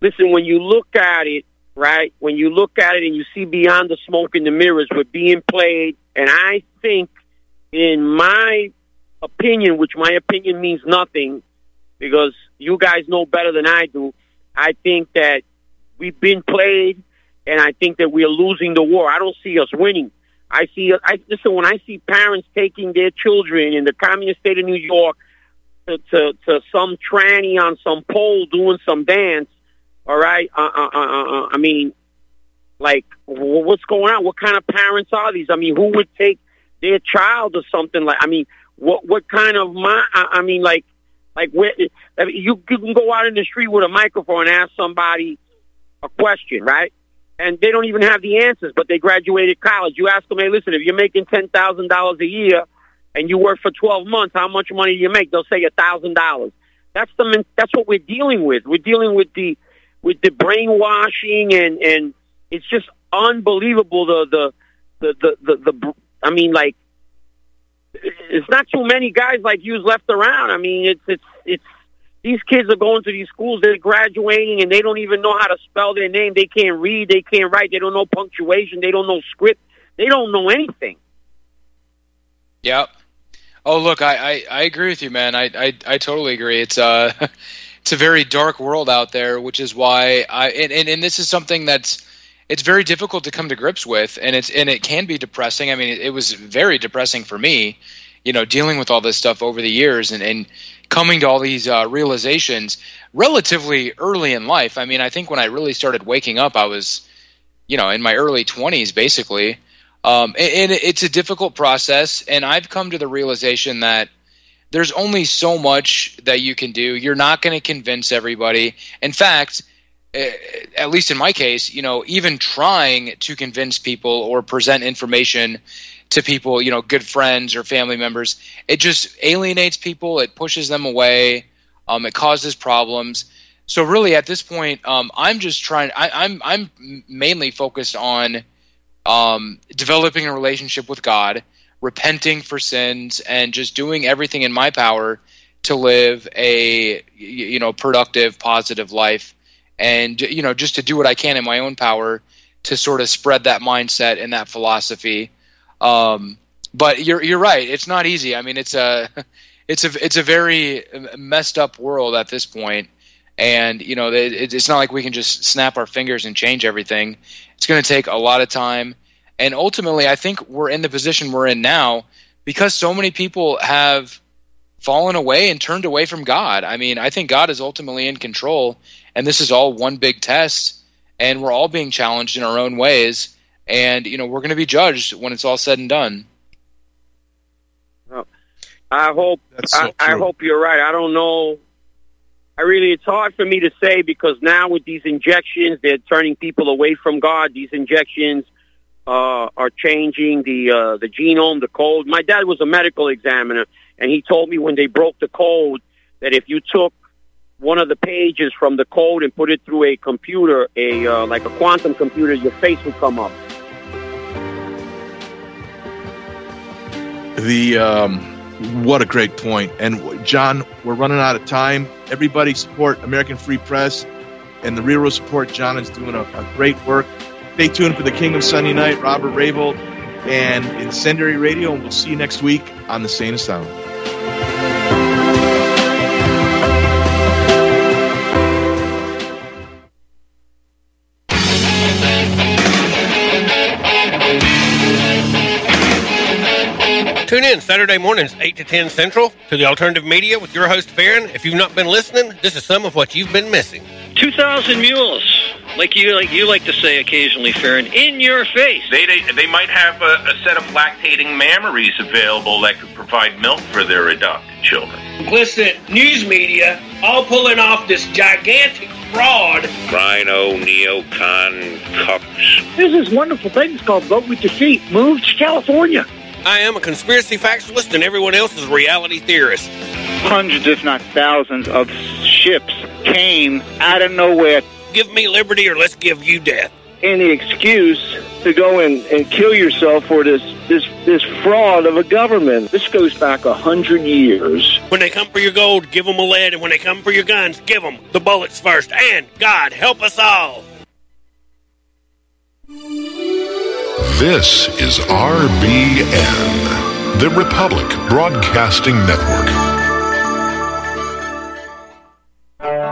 Listen, when you look at it, right? When you look at it and you see beyond the smoke and the mirrors, we're being played, and I think in my opinion, which my opinion means nothing because you guys know better than I do, I think that we've been played and I think that we're losing the war. I don't see us winning. I see, I listen, when I see parents taking their children in the communist state of New York to, to, to some tranny on some pole doing some dance, all right, uh, uh, uh, uh, I mean, like, wh- what's going on? What kind of parents are these? I mean, who would take their child or something like? I mean, what what kind of my? I I mean, like, like where I mean, you you can go out in the street with a microphone and ask somebody a question, right? And they don't even have the answers, but they graduated college. You ask them, hey, listen, if you're making ten thousand dollars a year and you work for twelve months, how much money do you make? They'll say a thousand dollars. That's the that's what we're dealing with. We're dealing with the with the brainwashing and and it's just unbelievable the the the the the, the I mean like it's not too many guys like you left around. I mean it's it's it's these kids are going to these schools, they're graduating and they don't even know how to spell their name. They can't read, they can't write, they don't know punctuation, they don't know script, they don't know anything. Yep. Oh, look, I, I, I agree with you, man. I, I, I totally agree. It's uh (laughs) it's a very dark world out there, which is why I and, and, and this is something that's it's very difficult to come to grips with, and it's and it can be depressing. I mean, it, it was very depressing for me, you know, dealing with all this stuff over the years and and coming to all these uh, realizations relatively early in life. I mean, I think when I really started waking up, I was, you know, in my early twenties, basically. Um, and, and it's a difficult process, and I've come to the realization that there's only so much that you can do. You're not going to convince everybody. In fact, at least in my case, you know, even trying to convince people or present information to people, you know, good friends or family members, it just alienates people. It pushes them away. Um, it causes problems. So really, at this point, um, I'm just trying. I, I'm I'm mainly focused on um, developing a relationship with God, repenting for sins, and just doing everything in my power to live a you know productive, positive life, and you know just to do what I can in my own power to sort of spread that mindset and that philosophy. Um, but you're you're right. It's not easy. I mean, it's a (laughs) it's a it's a very messed up world at this point, and you know it, it's not like we can just snap our fingers and change everything. It's going to take a lot of time, and ultimately, I think we're in the position we're in now because so many people have fallen away and turned away from God. I mean, I think God is ultimately in control, and this is all one big test, and we're all being challenged in our own ways, and you know we're going to be judged when it's all said and done. I hope so I, I hope you're right. I don't know. I really, it's hard for me to say because now with these injections, they're turning people away from God. These injections uh, are changing the uh, the genome, the code. My dad was a medical examiner, and he told me when they broke the code that if you took one of the pages from the code and put it through a computer, a uh, like a quantum computer, your face would come up. The um, what a great point. And John, we're running out of time. Everybody support American Free Press and the Realist Report. John is doing a, a great work. Stay tuned for the Kingdom Sunday night. Robert Raybould and Incendiary Radio, and we'll see you next week on the Sane Asylum. Tune in Saturday mornings, 8 to 10 Central, to the Alternative Media with your host, Farron. If you've not been listening, this is some of what you've been missing. 2,000 mules. like you like you like to say occasionally, Farron, in your face. They, they, they might have a, a set of lactating mammaries available that could provide milk for their adopted children. Complicit news media all pulling off this gigantic fraud. RINO, neocon, cucks. There's this wonderful thing it's called Vote with Your Feet. Move to California. I am a conspiracy factualist, and everyone else is a reality theorist. Hundreds, if not thousands, of ships came out of nowhere. Give me liberty, or let's give you death. Any excuse to go and, and kill yourself for this, this this fraud of a government. This goes back a hundred years. When they come for your gold, give them a lead, and when they come for your guns, give them the bullets first. And God help us all. This is RBN, the Republic Broadcasting Network.